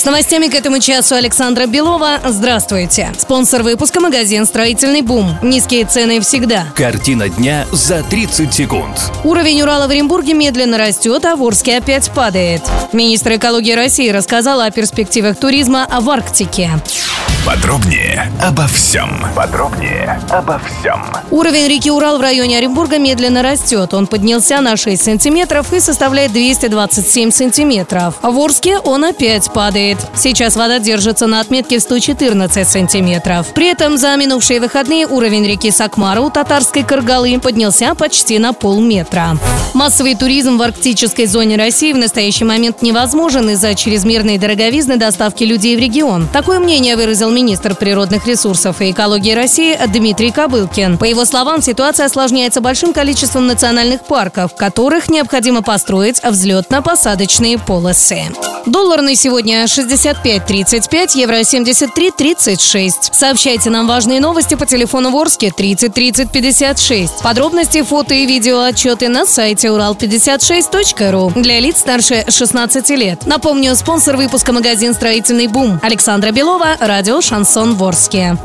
С новостями к этому часу Александра Белова. Здравствуйте. Спонсор выпуска магазин «Строительный бум». Низкие цены всегда. Картина дня за 30 секунд. Уровень Урала в Оренбурге медленно растет, а в Орске опять падает. Министр экологии России рассказал о перспективах туризма в Арктике. Подробнее обо всем. Подробнее обо всем. Уровень реки Урал в районе Оренбурга медленно растет. Он поднялся на 6 сантиметров и составляет 227 сантиметров. В Орске он опять падает. Сейчас вода держится на отметке в 114 сантиметров. При этом за минувшие выходные уровень реки Сакмара у татарской Каргалы поднялся почти на полметра. Массовый туризм в арктической зоне России в настоящий момент невозможен из-за чрезмерной дороговизны доставки людей в регион. Такое мнение выразил министр природных ресурсов и экологии России Дмитрий Кобылкин. По его словам, ситуация осложняется большим количеством национальных парков, в которых необходимо построить взлетно-посадочные полосы. Доллар на сегодня 65.35, евро 73.36. Сообщайте нам важные новости по телефону Ворске 30 30 56. Подробности, фото и видео отчеты на сайте урал56.ру для лиц старше 16 лет. Напомню, спонсор выпуска магазин «Строительный бум» Александра Белова, радио «Шансон Ворске».